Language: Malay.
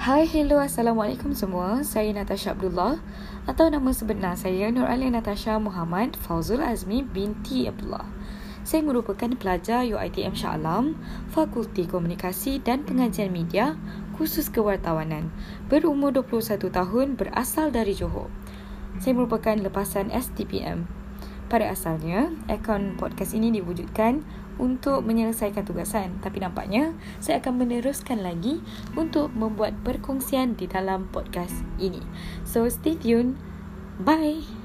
Hai, hello, Assalamualaikum semua. Saya Natasha Abdullah atau nama sebenar saya Nur Alia Natasha Muhammad Fauzul Azmi binti Abdullah. Saya merupakan pelajar UITM Shah Alam, Fakulti Komunikasi dan Pengajian Media, khusus kewartawanan. Berumur 21 tahun, berasal dari Johor. Saya merupakan lepasan STPM. Pada asalnya, akaun podcast ini diwujudkan untuk menyelesaikan tugasan. Tapi nampaknya, saya akan meneruskan lagi untuk membuat perkongsian di dalam podcast ini. So, stay tuned. Bye!